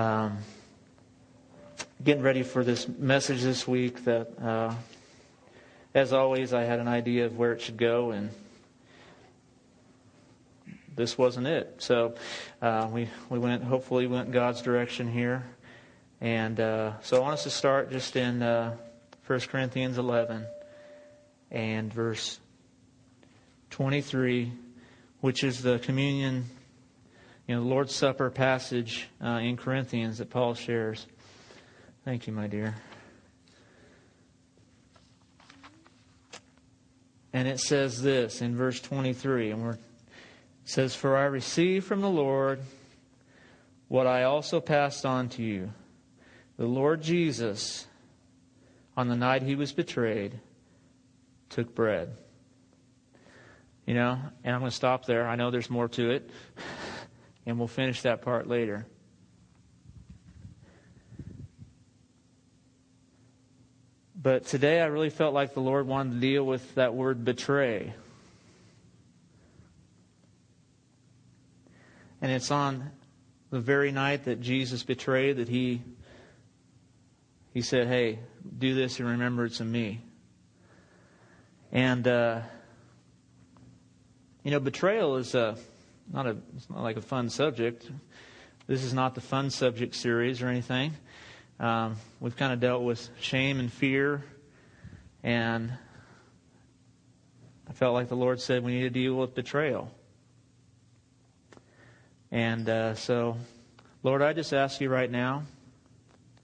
Um, getting ready for this message this week that, uh, as always, I had an idea of where it should go, and this wasn't it. So uh, we, we went, hopefully, went God's direction here. And uh, so I want us to start just in uh, 1 Corinthians 11 and verse 23, which is the communion, you know, the Lord's Supper passage uh, in Corinthians that Paul shares. Thank you, my dear. And it says this in verse 23, and we're, it says, For I received from the Lord what I also passed on to you. The Lord Jesus, on the night he was betrayed, took bread. You know, and I'm going to stop there. I know there's more to it, and we'll finish that part later. But today I really felt like the Lord wanted to deal with that word betray. And it's on the very night that Jesus betrayed that he he said, "Hey, do this in remembrance of me." And uh, you know, betrayal is a, not a it's not like a fun subject. This is not the fun subject series or anything. Um, we've kind of dealt with shame and fear, and I felt like the Lord said we need to deal with betrayal. And uh, so, Lord, I just ask you right now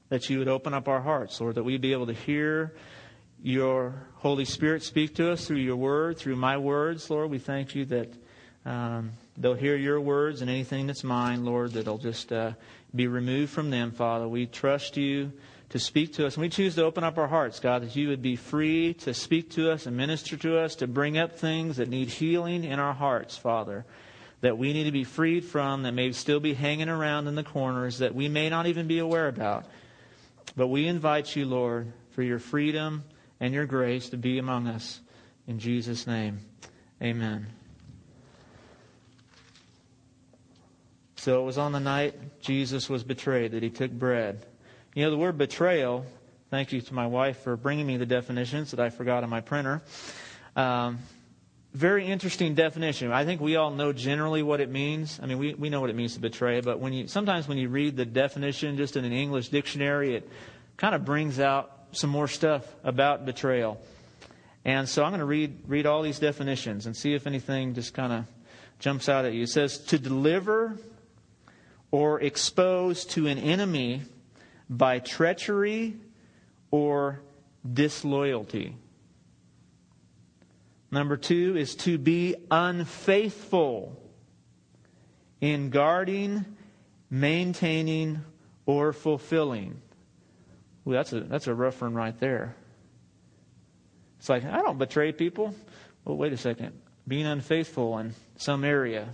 that you would open up our hearts, Lord, that we'd be able to hear your Holy Spirit speak to us through your word, through my words, Lord. We thank you that um, they'll hear your words and anything that's mine, Lord, that'll just uh, be removed from them, Father. We trust you to speak to us. And we choose to open up our hearts, God, that you would be free to speak to us and minister to us, to bring up things that need healing in our hearts, Father, that we need to be freed from, that may still be hanging around in the corners, that we may not even be aware about. But we invite you, Lord, for your freedom and your grace to be among us. In Jesus' name, amen. So it was on the night Jesus was betrayed that he took bread. You know, the word betrayal, thank you to my wife for bringing me the definitions that I forgot on my printer. Um, very interesting definition. I think we all know generally what it means. I mean, we, we know what it means to betray, but when you sometimes when you read the definition just in an English dictionary, it kind of brings out some more stuff about betrayal. And so I'm going to read read all these definitions and see if anything just kind of jumps out at you. It says to deliver or exposed to an enemy by treachery or disloyalty. Number two is to be unfaithful in guarding, maintaining, or fulfilling. Ooh, that's a that's a rough one right there. It's like I don't betray people. Well, wait a second. Being unfaithful in some area,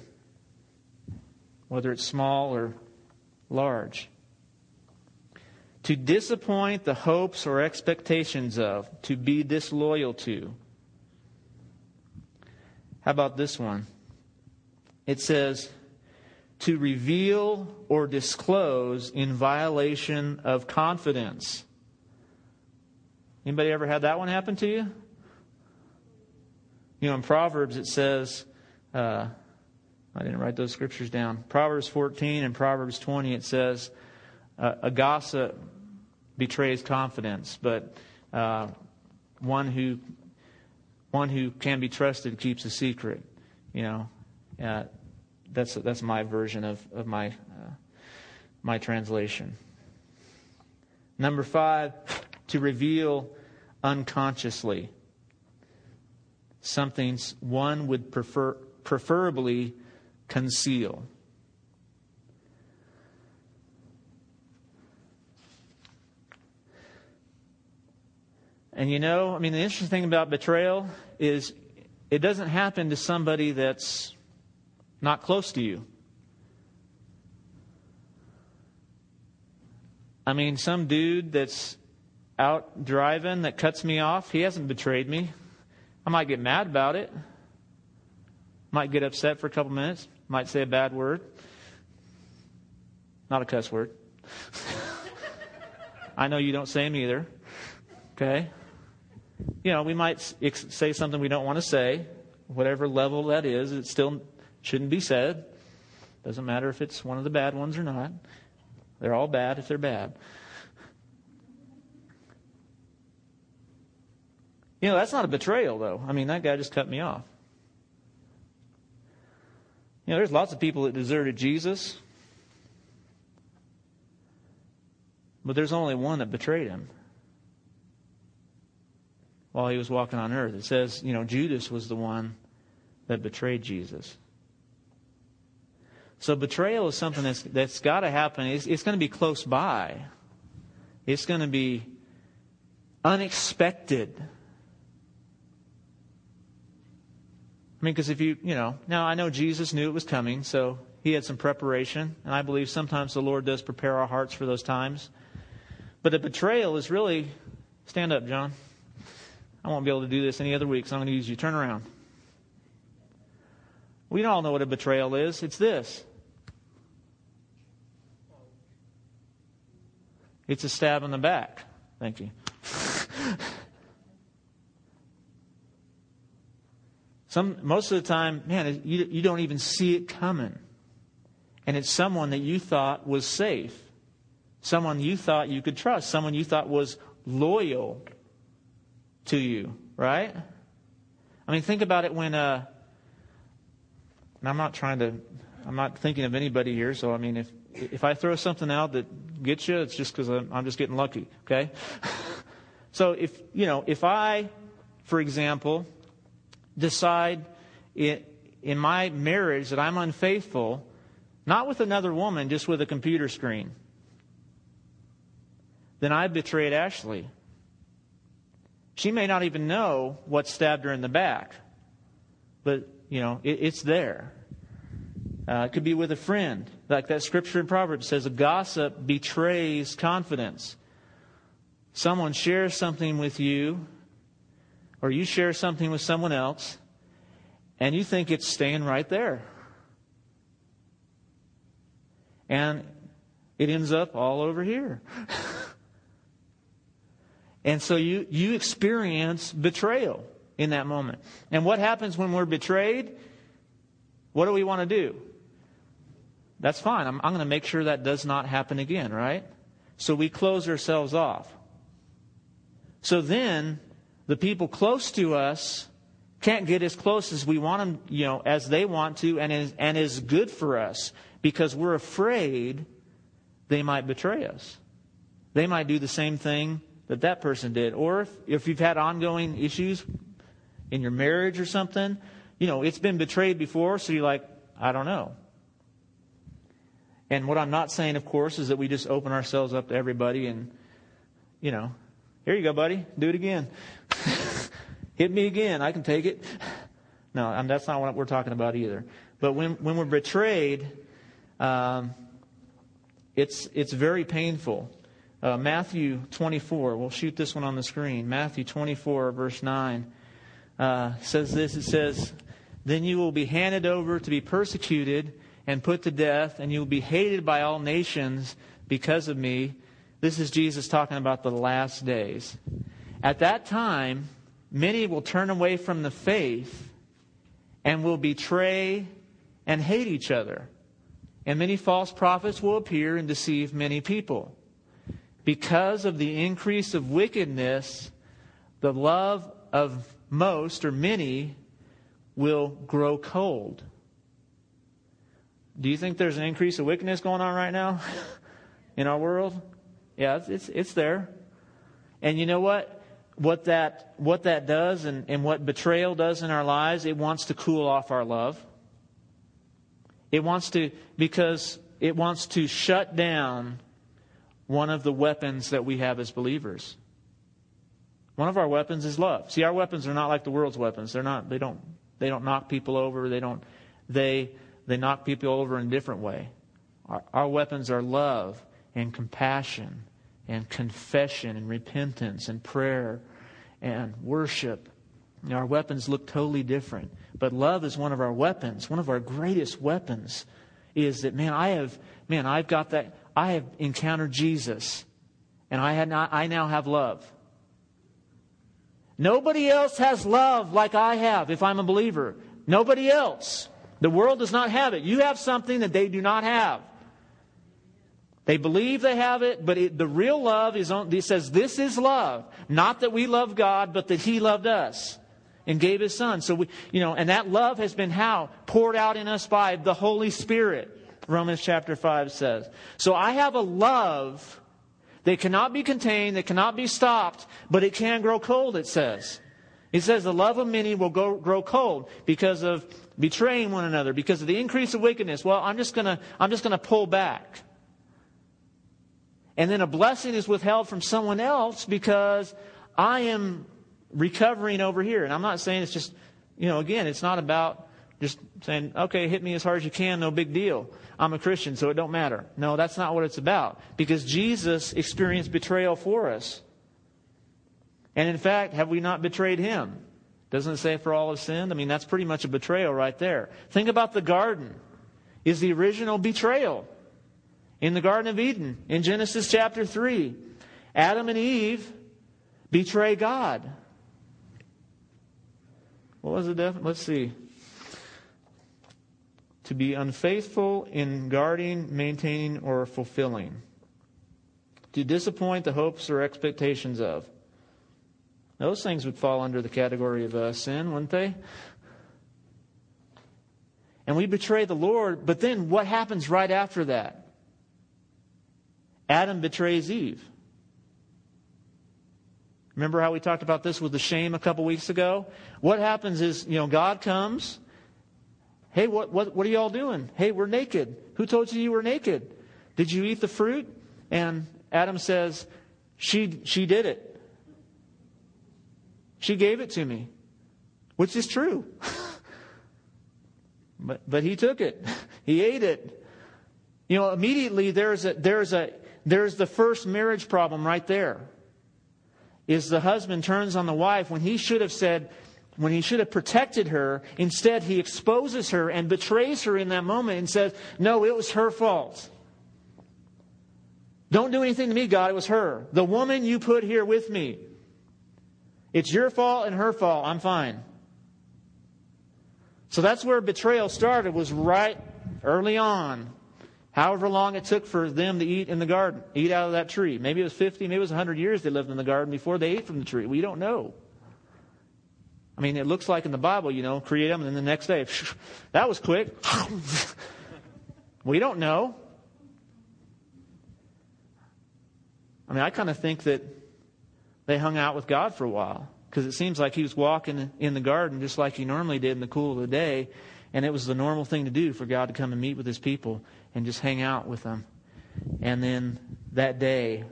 whether it's small or large. To disappoint the hopes or expectations of, to be disloyal to. How about this one? It says, to reveal or disclose in violation of confidence. Anybody ever had that one happen to you? You know, in Proverbs it says, uh, I didn't write those scriptures down. Proverbs 14 and Proverbs 20, it says, uh, a gossip betrays confidence, but uh, one who one who can be trusted keeps a secret. You know, uh, that's that's my version of of my uh, my translation. Number five, to reveal unconsciously something one would prefer preferably conceal. And you know, I mean, the interesting thing about betrayal is it doesn't happen to somebody that's not close to you. I mean, some dude that's out driving that cuts me off, he hasn't betrayed me. I might get mad about it. Might get upset for a couple minutes. Might say a bad word. Not a cuss word. I know you don't say them either. Okay? You know, we might say something we don't want to say, whatever level that is, it still shouldn't be said. Doesn't matter if it's one of the bad ones or not. They're all bad if they're bad. You know, that's not a betrayal, though. I mean, that guy just cut me off. You know, there's lots of people that deserted Jesus, but there's only one that betrayed him while he was walking on earth. It says, you know, Judas was the one that betrayed Jesus. So betrayal is something that's, that's got to happen. It's, it's going to be close by. It's going to be unexpected. I mean, because if you, you know, now I know Jesus knew it was coming, so he had some preparation, and I believe sometimes the Lord does prepare our hearts for those times. But a betrayal is really, stand up, John. I won't be able to do this any other week, so I'm going to use you. Turn around. We all know what a betrayal is. It's this it's a stab in the back. Thank you. Some, most of the time, man, you, you don't even see it coming. And it's someone that you thought was safe, someone you thought you could trust, someone you thought was loyal to you, right? I mean, think about it when, uh, I'm not trying to, I'm not thinking of anybody here, so I mean, if, if I throw something out that gets you, it's just because I'm, I'm just getting lucky, okay? so if, you know, if I, for example, decide in, my marriage that I'm unfaithful, not with another woman, just with a computer screen, then I betrayed Ashley. She may not even know what stabbed her in the back, but, you know, it, it's there. Uh, it could be with a friend. Like that scripture in Proverbs says, a gossip betrays confidence. Someone shares something with you or you share something with someone else and you think it's staying right there. And it ends up all over here. and so you, you experience betrayal in that moment. And what happens when we're betrayed? What do we want to do? That's fine. I'm, I'm going to make sure that does not happen again, right? So we close ourselves off. So then the people close to us can't get as close as we want them, you know, as they want to, and is, and is good for us because we're afraid they might betray us. They might do the same thing that that person did. Or if, if you've had ongoing issues in your marriage or something, you know, it's been betrayed before, so you're like, I don't know. And what I'm not saying, of course, is that we just open ourselves up to everybody and, you know, here you go, buddy. Do it again. Hit me again. I can take it. No, I that's not what we're talking about either. But when, when we're betrayed, um, it's, it's very painful. Uh, Matthew 24, we'll shoot this one on the screen. Matthew 24, verse 9, uh, says this It says, Then you will be handed over to be persecuted and put to death, and you will be hated by all nations because of me. This is Jesus talking about the last days. At that time, many will turn away from the faith and will betray and hate each other. And many false prophets will appear and deceive many people. Because of the increase of wickedness, the love of most or many will grow cold. Do you think there's an increase of wickedness going on right now in our world? Yeah, it's, it's, it's there. And you know what? What that, what that does and, and what betrayal does in our lives, it wants to cool off our love. It wants to, because it wants to shut down one of the weapons that we have as believers. One of our weapons is love. See, our weapons are not like the world's weapons. They're not, they don't, they don't knock people over. They don't, they, they knock people over in a different way. Our, our weapons are love and compassion and confession and repentance and prayer and worship. You know, our weapons look totally different. But love is one of our weapons. One of our greatest weapons is that, man, I have, man, I've got that, I have encountered Jesus, and I, had not, I now have love. Nobody else has love like I have if I'm a believer. Nobody else. The world does not have it. You have something that they do not have. They believe they have it, but it, the real love is on, it says this is love. Not that we love God, but that He loved us and gave His Son. So we, you know, and that love has been how? Poured out in us by the Holy Spirit. Romans chapter 5 says. So I have a love that cannot be contained, that cannot be stopped, but it can grow cold, it says. It says the love of many will go, grow cold because of betraying one another, because of the increase of wickedness. Well, I'm just gonna, I'm just gonna pull back. And then a blessing is withheld from someone else because I am recovering over here. And I'm not saying it's just, you know, again, it's not about just saying, okay, hit me as hard as you can, no big deal. I'm a Christian, so it don't matter. No, that's not what it's about. Because Jesus experienced betrayal for us. And in fact, have we not betrayed him? Doesn't it say for all have sinned? I mean, that's pretty much a betrayal right there. Think about the garden. Is the original betrayal in the Garden of Eden in Genesis chapter 3. Adam and Eve betray God. What was the def- Let's see. To be unfaithful in guarding, maintaining, or fulfilling. To disappoint the hopes or expectations of. Those things would fall under the category of uh, sin, wouldn't they? And we betray the Lord, but then what happens right after that? Adam betrays Eve. Remember how we talked about this with the shame a couple weeks ago? What happens is, you know, God comes. Hey, what, what, what are y'all doing? Hey, we're naked. Who told you you were naked? Did you eat the fruit? And Adam says, she, she did it. She gave it to me, which is true. but, but he took it. He ate it. You know, immediately there's a, there's a, there's the first marriage problem right there. Is the husband turns on the wife when he should have said, when he should have protected her, instead he exposes her and betrays her in that moment and says, No, it was her fault. Don't do anything to me, God. It was her. The woman you put here with me. It's your fault and her fault. I'm fine. So that's where betrayal started, was right early on. However long it took for them to eat in the garden, eat out of that tree. Maybe it was 50, maybe it was 100 years they lived in the garden before they ate from the tree. We don't know. I mean, it looks like in the Bible, you know, create them and then the next day, that was quick. we don't know. I mean, I kind of think that they hung out with God for a while because it seems like he was walking in the garden just like he normally did in the cool of the day. And it was the normal thing to do for God to come and meet with his people and just hang out with them. And then that day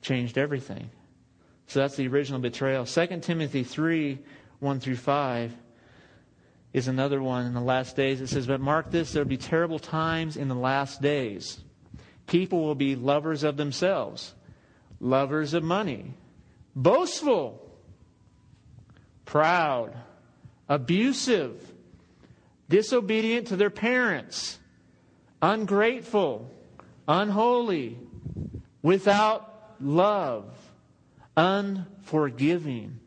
changed everything. So that's the original betrayal. 2 Timothy 3 1 through 5 is another one in the last days. It says, But mark this, there will be terrible times in the last days. People will be lovers of themselves lovers of money, boastful, proud, abusive, disobedient to their parents, ungrateful, unholy, without love, unforgiving,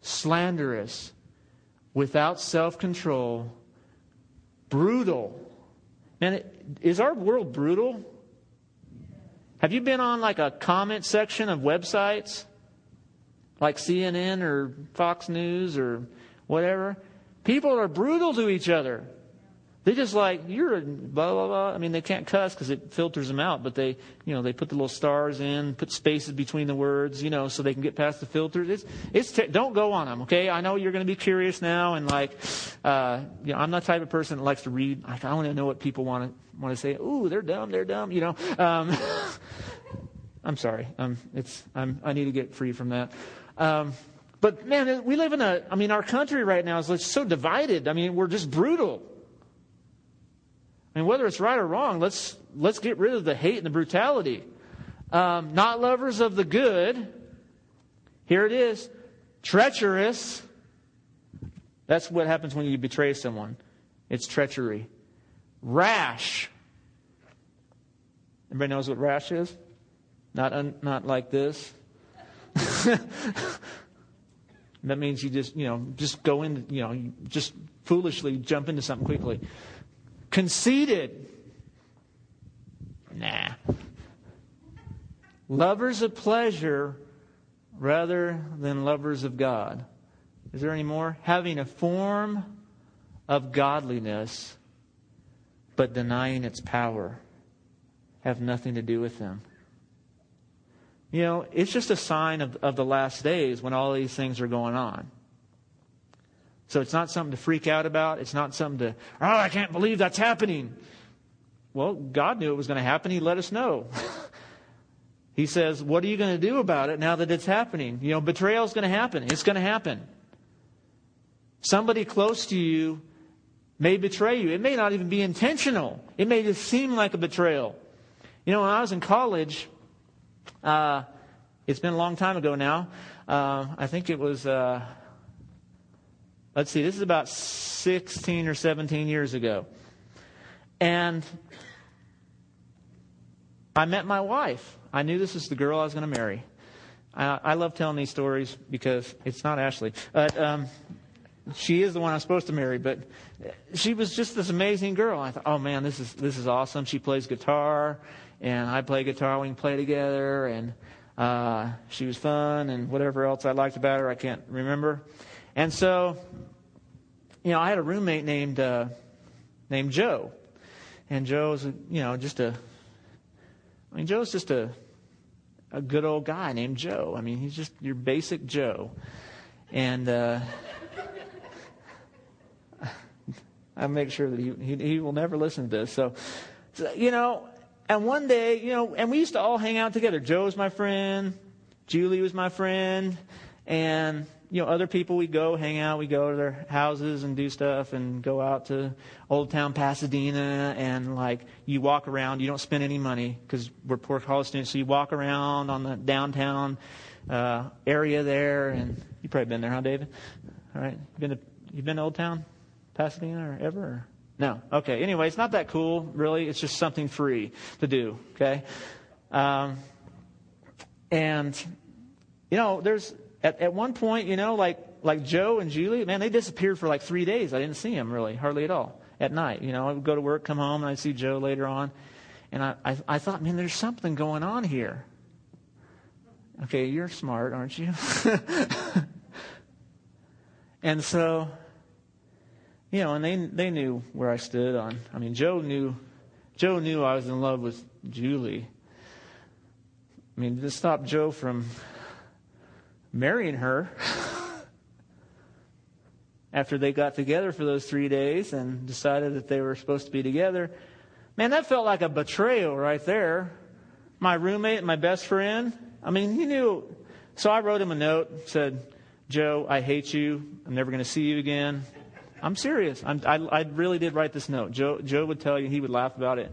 slanderous, without self control, brutal. Man, is our world brutal? Have you been on like a comment section of websites? Like CNN or Fox News or whatever? People are brutal to each other. They just like you're a blah blah blah. I mean, they can't cuss because it filters them out, but they, you know, they put the little stars in, put spaces between the words, you know, so they can get past the filters. It's, it's. T- don't go on them, okay? I know you're going to be curious now, and like, uh, you know, I'm not the type of person that likes to read. I, I want to know what people want to want to say. Ooh, they're dumb, they're dumb, you know. Um, I'm sorry. Um, it's. I'm. I need to get free from that. Um, but man, we live in a. I mean, our country right now is like so divided. I mean, we're just brutal. I mean, whether it's right or wrong, let's, let's get rid of the hate and the brutality. Um, not lovers of the good. Here it is treacherous. That's what happens when you betray someone. It's treachery. Rash. Everybody knows what rash is? Not, un, not like this. that means you just, you know, just go in, you know, just foolishly jump into something quickly. Conceited. Nah. Lovers of pleasure rather than lovers of God. Is there any more? Having a form of godliness, but denying its power. Have nothing to do with them. You know, it's just a sign of, of the last days when all these things are going on. So it's not something to freak out about. It's not something to, oh, I can't believe that's happening. Well, God knew it was going to happen. He let us know. he says, What are you going to do about it now that it's happening? You know, betrayal is going to happen. It's going to happen. Somebody close to you may betray you. It may not even be intentional, it may just seem like a betrayal. You know, when I was in college, uh, it's been a long time ago now. Uh, I think it was, uh, let's see, this is about 16 or 17 years ago. And I met my wife. I knew this was the girl I was going to marry. I, I, love telling these stories because it's not Ashley. But um, she is the one I'm supposed to marry. But she was just this amazing girl. I thought, oh man, this is this is awesome. She plays guitar and I play guitar. We can play together, and uh, she was fun, and whatever else I liked about her, I can't remember. And so, you know, I had a roommate named uh, named Joe, and Joe's, you know, just a. I mean, Joe's just a a good old guy named Joe. I mean, he's just your basic Joe, and. Uh, I make sure that he, he, he will never listen to this. So, so, you know, and one day, you know, and we used to all hang out together. Joe was my friend, Julie was my friend, and you know, other people we go hang out, we go to their houses and do stuff and go out to Old Town Pasadena and like you walk around, you don't spend any money because we're poor college students, so you walk around on the downtown uh, area there and you've probably been there, huh, David? All right. You've been to, you've been to Old Town Pasadena or ever? Or? No. Okay. Anyway, it's not that cool, really. It's just something free to do. Okay. Um, and you know, there's at, at one point, you know, like like Joe and Julie, man, they disappeared for like three days. I didn't see them really, hardly at all. At night, you know, I would go to work, come home, and I'd see Joe later on, and I, I I thought, man, there's something going on here. Okay, you're smart, aren't you? and so you know, and they they knew where I stood on. I mean, Joe knew Joe knew I was in love with Julie. I mean, to stop Joe from marrying her after they got together for those three days and decided that they were supposed to be together, man, that felt like a betrayal right there. My roommate, my best friend. I mean, he knew. So I wrote him a note, said, Joe, I hate you. I'm never going to see you again. I'm serious. I'm, I, I really did write this note. Joe, Joe would tell you, he would laugh about it.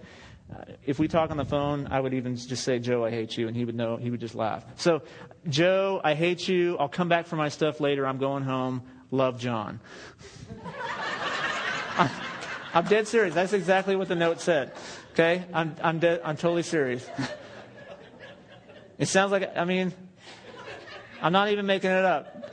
Uh, if we talk on the phone, I would even just say, Joe, I hate you, and he would know, he would just laugh. So, Joe, I hate you. I'll come back for my stuff later. I'm going home. Love, John. I'm, dead serious. That's exactly what the note said. Okay? I'm, I'm, dead, I'm totally serious. It sounds like, I mean, I'm not even making it up.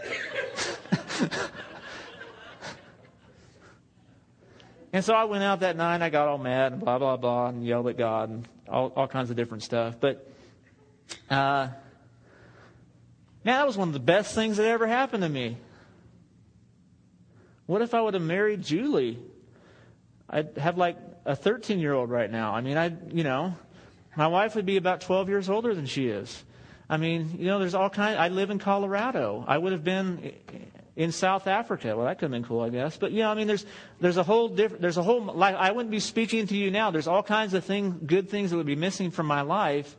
And so I went out that night and I got all mad and blah, blah, blah, and yelled at God and all, all kinds of different stuff. But, uh, man, that was one of the best things that ever happened to me. What if I would have married Julie? I'd have like a 13 year old right now. I mean, I, you know, my wife would be about 12 years older than she is. I mean, you know, there's all kind. I live in Colorado. I would have been in South Africa. Well, that could have been cool, I guess. But yeah, I mean, there's there's a whole different. There's a whole. Like, I wouldn't be speaking to you now. There's all kinds of things, good things that would be missing from my life.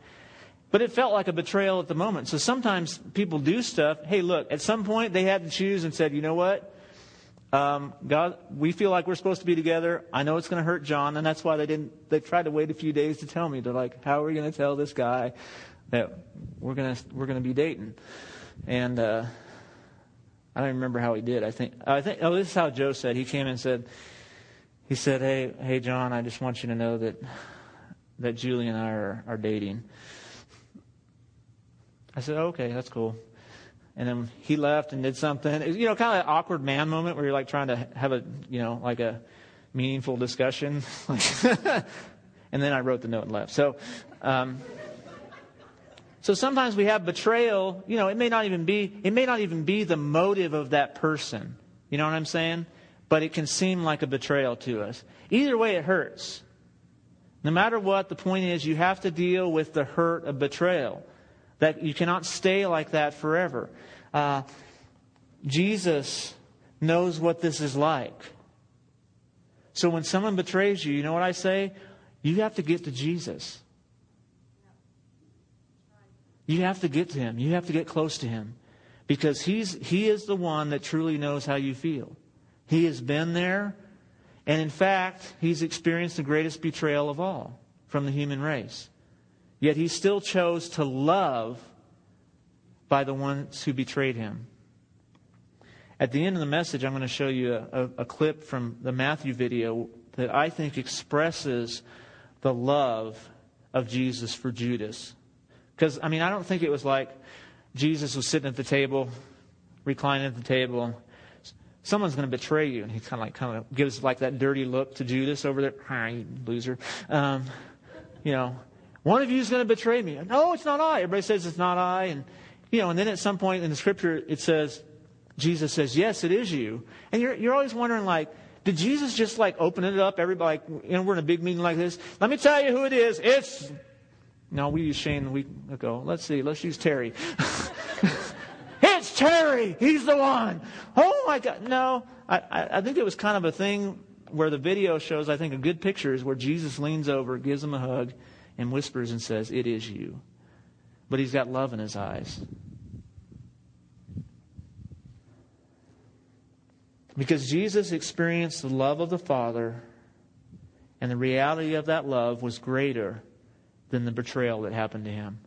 But it felt like a betrayal at the moment. So sometimes people do stuff. Hey, look, at some point they had to choose and said, you know what? Um, God, we feel like we're supposed to be together. I know it's going to hurt John, and that's why they didn't. They tried to wait a few days to tell me. They're like, how are we going to tell this guy that we're going to we're going to be dating? And uh, I don't remember how he did. I think I think oh this is how Joe said. He came and said he said, "Hey, hey John, I just want you to know that that Julie and I are, are dating. I said, okay, that's cool. And then he left and did something. You know, kind of an awkward man moment where you're like trying to have a, you know, like a meaningful discussion. and then I wrote the note and left. So, um, so sometimes we have betrayal. You know, it may not even be it may not even be the motive of that person. You know what I'm saying? But it can seem like a betrayal to us. Either way, it hurts. No matter what, the point is you have to deal with the hurt of betrayal. That you cannot stay like that forever. Uh, Jesus knows what this is like. So when someone betrays you, you know what I say? You have to get to Jesus. You have to get to him. You have to get close to him. Because he's, he is the one that truly knows how you feel. He has been there. And in fact, he's experienced the greatest betrayal of all from the human race. Yet he still chose to love by the ones who betrayed him. At the end of the message, I'm going to show you a, a, a clip from the Matthew video that I think expresses the love of Jesus for Judas. Because, I mean, I don't think it was like Jesus was sitting at the table, reclining at the table. Someone's going to betray you. And he kind of like kind of gives like that dirty look to Judas over there. Hi, you loser. Um, you know, one of you is going to betray me. No, it's not I. Everybody says it's not I. And, you know, and then at some point in the scripture, it says, Jesus says, yes, it is you. And you're, you're always wondering like, did Jesus just like open it up? Everybody, like, you know, we're in a big meeting like this. Let me tell you who it is. It's no, we used Shane a week ago. Let's see. Let's use Terry. it's Terry. He's the one. Oh my God. No, I, I think it was kind of a thing where the video shows, I think, a good picture is where Jesus leans over, gives him a hug, and whispers and says, It is you. But he's got love in his eyes. Because Jesus experienced the love of the Father, and the reality of that love was greater than the betrayal that happened to him.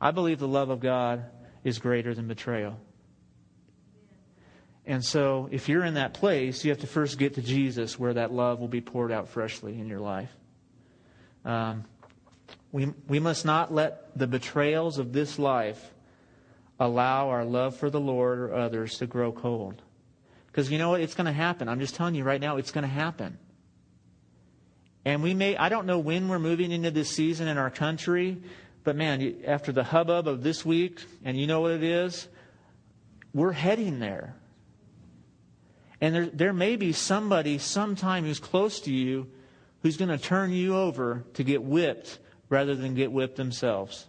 I believe the love of God is greater than betrayal. And so, if you're in that place, you have to first get to Jesus where that love will be poured out freshly in your life. Um, we, we must not let the betrayals of this life allow our love for the Lord or others to grow cold. Because you know what? It's going to happen. I'm just telling you right now, it's going to happen. And we may, I don't know when we're moving into this season in our country, but man, after the hubbub of this week, and you know what it is, we're heading there. And there, there may be somebody sometime who's close to you who's going to turn you over to get whipped rather than get whipped themselves.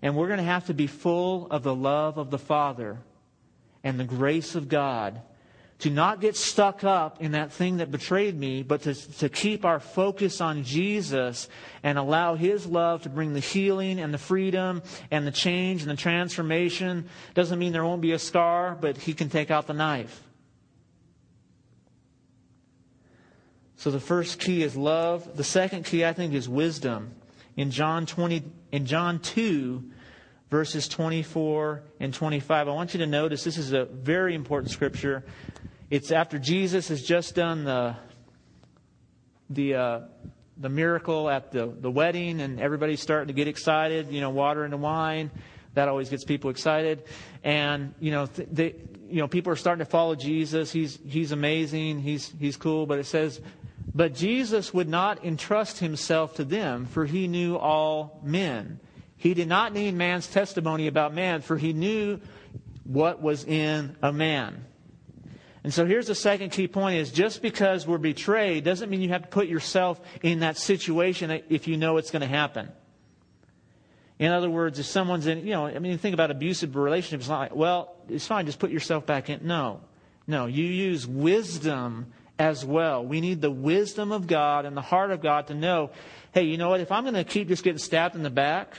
And we're going to have to be full of the love of the Father and the grace of God to not get stuck up in that thing that betrayed me, but to, to keep our focus on Jesus and allow His love to bring the healing and the freedom and the change and the transformation. Doesn't mean there won't be a scar, but He can take out the knife. So the first key is love. The second key, I think, is wisdom. In John 20, in John 2, verses 24 and 25. I want you to notice this is a very important scripture. It's after Jesus has just done the the uh, the miracle at the the wedding, and everybody's starting to get excited. You know, water into wine. That always gets people excited, and you know, th- they, you know, people are starting to follow Jesus. He's he's amazing. He's he's cool. But it says, but Jesus would not entrust himself to them, for he knew all men. He did not need man's testimony about man, for he knew what was in a man. And so here's the second key point is just because we're betrayed doesn't mean you have to put yourself in that situation if you know it's going to happen. In other words, if someone's in, you know, I mean, think about abusive relationships. It's not like, well, it's fine, just put yourself back in. No. No, you use wisdom as well. We need the wisdom of God and the heart of God to know, hey, you know what? If I'm going to keep just getting stabbed in the back,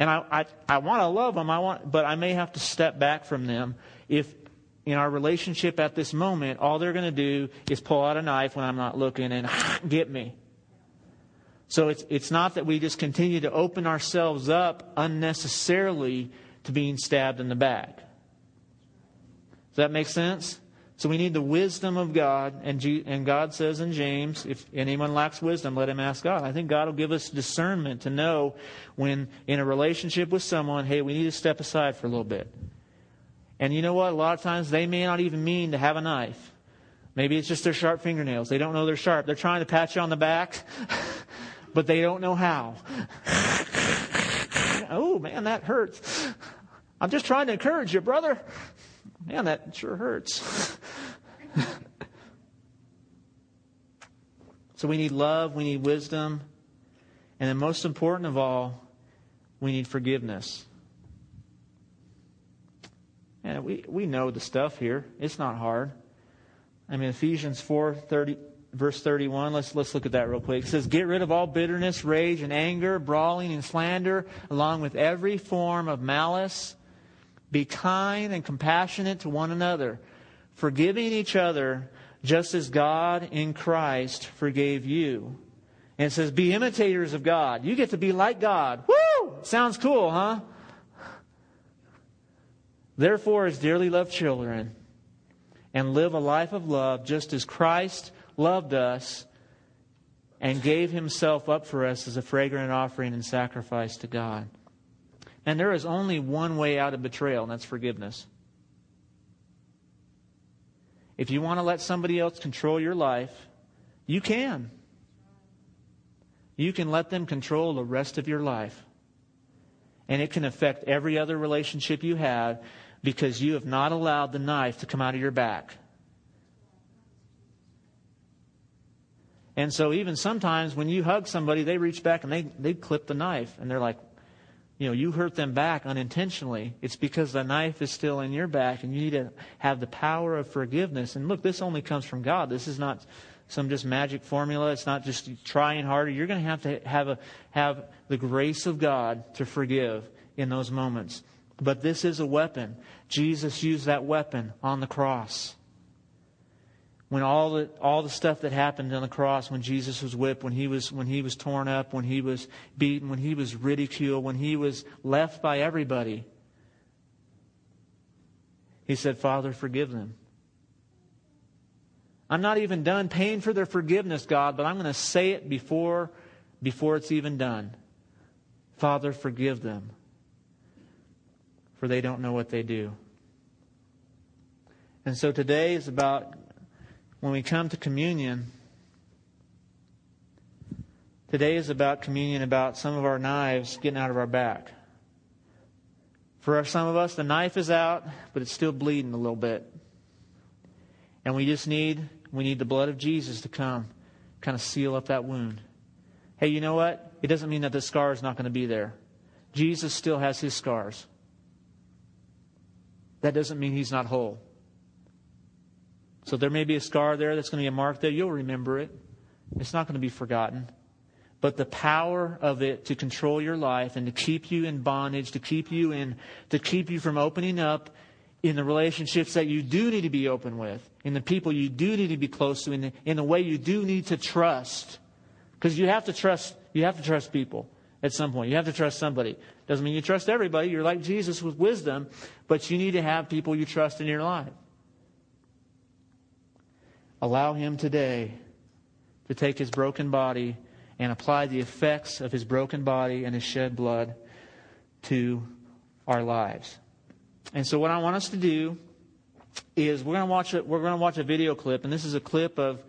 and I, I, I want to love them, I want, but I may have to step back from them if in our relationship at this moment, all they're going to do is pull out a knife when I'm not looking and get me. So it's, it's not that we just continue to open ourselves up unnecessarily to being stabbed in the back. Does that make sense? So we need the wisdom of God. And, G- and God says in James, if anyone lacks wisdom, let him ask God. I think God will give us discernment to know when in a relationship with someone, hey, we need to step aside for a little bit. And you know what? A lot of times they may not even mean to have a knife. Maybe it's just their sharp fingernails. They don't know they're sharp. They're trying to pat you on the back, but they don't know how. oh, man, that hurts. I'm just trying to encourage you, brother. Man, that sure hurts. so we need love, we need wisdom, and then most important of all, we need forgiveness. And we, we know the stuff here. It's not hard. I mean, Ephesians 4 30, verse 31, let's, let's look at that real quick. It says, Get rid of all bitterness, rage, and anger, brawling, and slander, along with every form of malice. Be kind and compassionate to one another, forgiving each other just as God in Christ forgave you. And it says, Be imitators of God. You get to be like God. Woo! Sounds cool, huh? Therefore, as dearly loved children, and live a life of love just as Christ loved us and gave himself up for us as a fragrant offering and sacrifice to God. And there is only one way out of betrayal, and that's forgiveness. If you want to let somebody else control your life, you can. You can let them control the rest of your life. And it can affect every other relationship you have because you have not allowed the knife to come out of your back. And so even sometimes when you hug somebody, they reach back and they, they clip the knife and they're like, you know, you hurt them back unintentionally. It's because the knife is still in your back and you need to have the power of forgiveness. And look, this only comes from God. This is not some just magic formula. It's not just trying harder. You're going to have to have a, have the grace of God to forgive in those moments. But this is a weapon. Jesus used that weapon on the cross when all the all the stuff that happened on the cross when Jesus was whipped when he was when he was torn up when he was beaten when he was ridiculed when he was left by everybody he said father forgive them. I'm not even done paying for their forgiveness God but I'm going to say it before before it's even done. Father forgive them for they don't know what they do. And so today is about when we come to communion, today is about communion, about some of our knives getting out of our back. For some of us, the knife is out, but it's still bleeding a little bit. And we just need, we need the blood of Jesus to come, kind of seal up that wound. Hey, you know what? It doesn't mean that the scar is not going to be there. Jesus still has his scars. That doesn't mean he's not whole. So there may be a scar there that's going to be a mark there. You'll remember it. It's not going to be forgotten. But the power of it to control your life and to keep you in bondage, to keep you in, to keep you from opening up in the relationships that you do need to be open with, in the people you do need to be close to, in the, in the way you do need to trust. Because you have to trust, you have to trust people at some point. You have to trust somebody. Doesn't mean you trust everybody. You're like Jesus with wisdom, but you need to have people you trust in your life. Allow Him today to take His broken body and apply the effects of His broken body and His shed blood to our lives. And so, what I want us to do is we're going to watch a, we're going to watch a video clip, and this is a clip of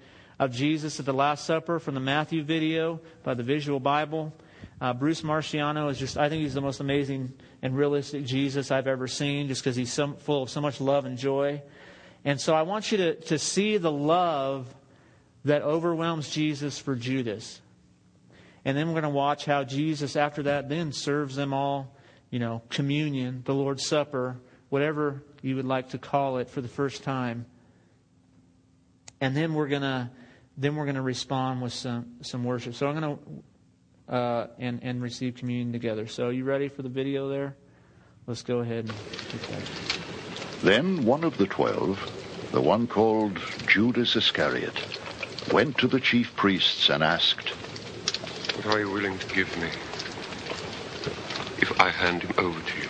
of Jesus at the Last Supper from the Matthew video by the Visual Bible. Uh, Bruce Marchiano is just, I think he's the most amazing and realistic Jesus I've ever seen, just because he's so, full of so much love and joy. And so I want you to, to see the love that overwhelms Jesus for Judas. And then we're going to watch how Jesus, after that, then serves them all, you know, communion, the Lord's Supper, whatever you would like to call it for the first time. And then we're going to then we're going to respond with some, some worship. So I'm going to uh, and and receive communion together. So you ready for the video there? Let's go ahead and. Then one of the twelve, the one called Judas Iscariot, went to the chief priests and asked, What are you willing to give me if I hand him over to you?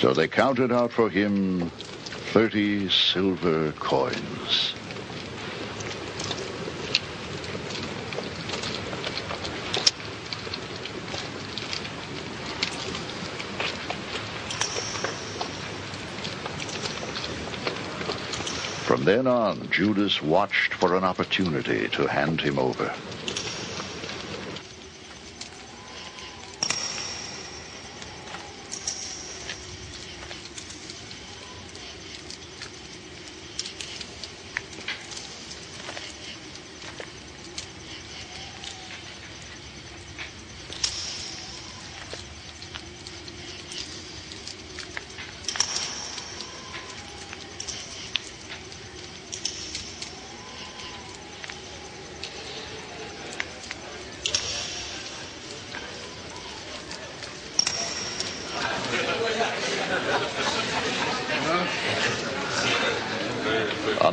So they counted out for him thirty silver coins. From then on, Judas watched for an opportunity to hand him over.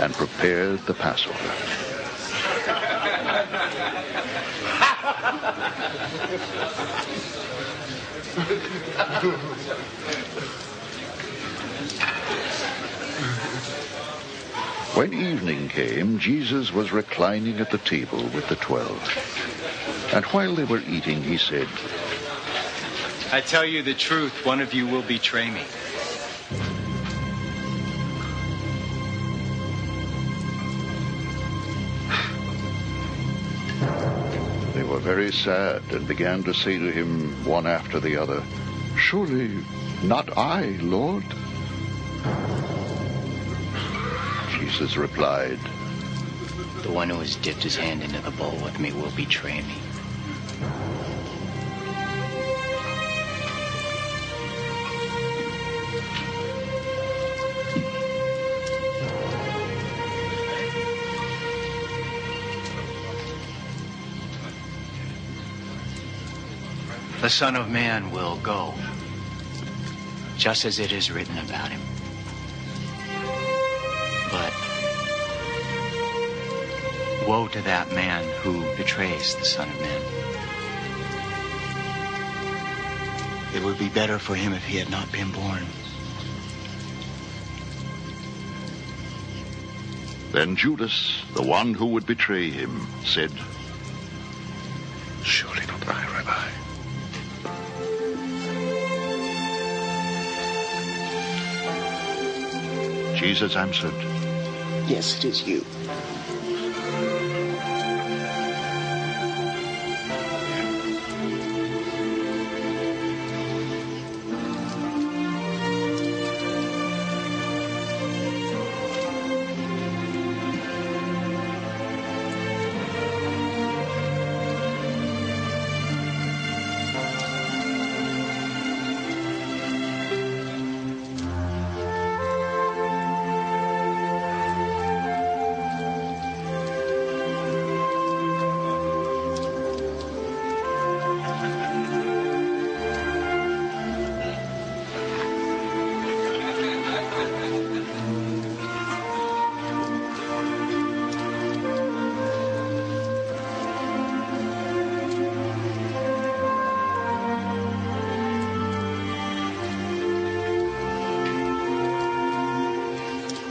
and prepared the Passover. When evening came, Jesus was reclining at the table with the twelve. And while they were eating, he said, I tell you the truth, one of you will betray me. Very sad and began to say to him one after the other, Surely not I, Lord? Jesus replied, The one who has dipped his hand into the bowl with me will betray me. The Son of Man will go, just as it is written about him. But woe to that man who betrays the Son of Man. It would be better for him if he had not been born. Then Judas, the one who would betray him, said, Surely not I, Rabbi. Jesus answered, Yes, it is you.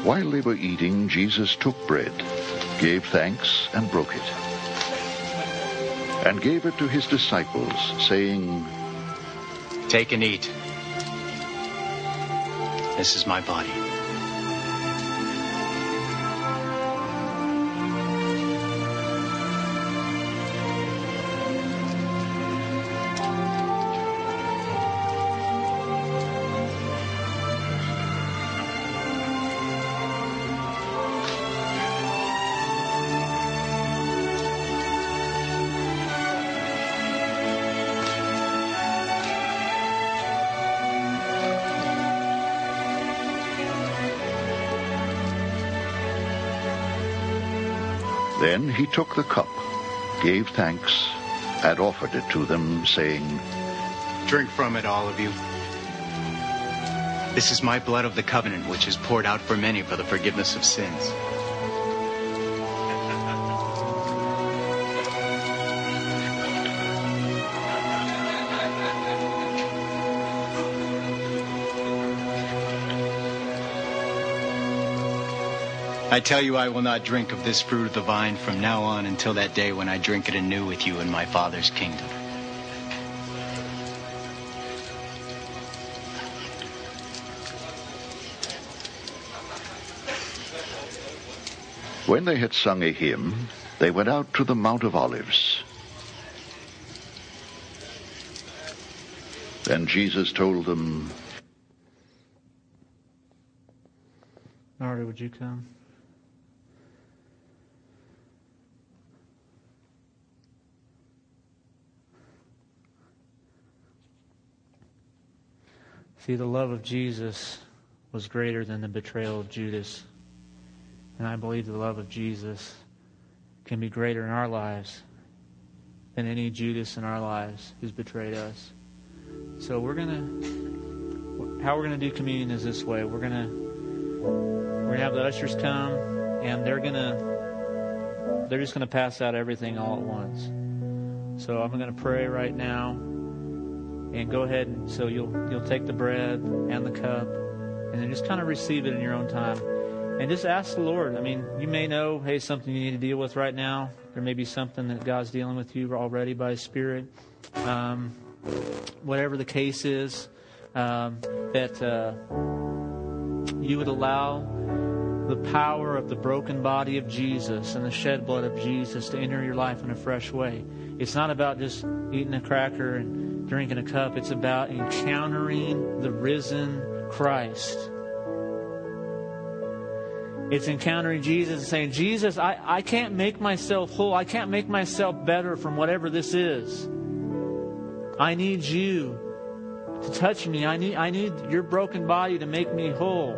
While they were eating, Jesus took bread, gave thanks, and broke it, and gave it to his disciples, saying, Take and eat. This is my body. He took the cup, gave thanks, and offered it to them, saying, Drink from it, all of you. This is my blood of the covenant, which is poured out for many for the forgiveness of sins. I tell you, I will not drink of this fruit of the vine from now on until that day when I drink it anew with you in my Father's kingdom. When they had sung a hymn, they went out to the Mount of Olives. Then Jesus told them, Narda, would you come? See, the love of Jesus was greater than the betrayal of Judas. And I believe the love of Jesus can be greater in our lives than any Judas in our lives who's betrayed us. So we're to, how we're to do communion is this way. We're to, we're to have the ushers come and they're to, they're just to pass out everything all at once. So I'm to pray right now and go ahead and so you'll you'll take the bread and the cup and then just kind of receive it in your own time. And just ask the lord. I mean you may know hey something you need to deal with right now. There may be something that god's dealing with you already by his spirit. Um, whatever the case is um, that uh, you would allow the power of the broken body of jesus and the shed blood of jesus to enter your life in a fresh way. It's not about just eating a cracker and drinking a cup. It's about encountering the risen Christ. It's encountering Jesus and saying, Jesus, I, I can't make myself whole. I can't make myself better from whatever this is. I need you to touch me. I need, I need your broken body to make me whole.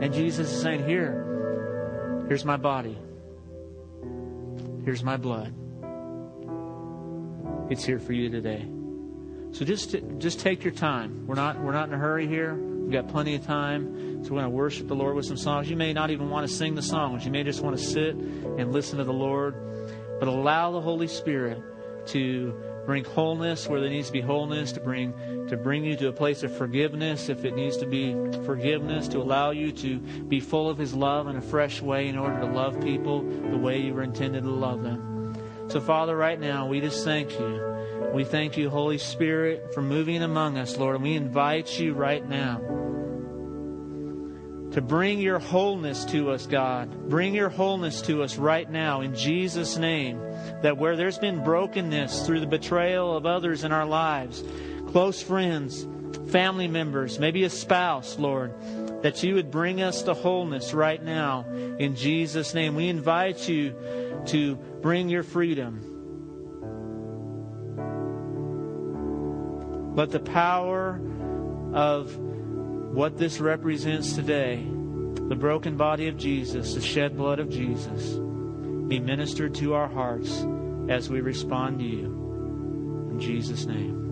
And Jesus is saying, Here, here's my body. Here's my blood. It's here for you today. So just just take your time. We're not we're not in a hurry here. We've got plenty of time. So we're going to worship the Lord with some songs. You may not even want to sing the songs. You may just want to sit and listen to the Lord. But allow the Holy Spirit to bring wholeness where there needs to be wholeness, to bring to bring you to a place of forgiveness if it needs to be forgiveness, to allow you to be full of His love in a fresh way in order to love people the way you were intended to love them. So, Father, right now we just thank you we thank you, Holy Spirit, for moving among us, Lord. And we invite you right now to bring your wholeness to us, God. Bring your wholeness to us right now in Jesus' name. That where there's been brokenness through the betrayal of others in our lives, close friends, family members, maybe a spouse, Lord, that you would bring us to wholeness right now in Jesus' name. We invite you to bring your freedom. Let the power of what this represents today, the broken body of Jesus, the shed blood of Jesus, be ministered to our hearts as we respond to you. In Jesus' name.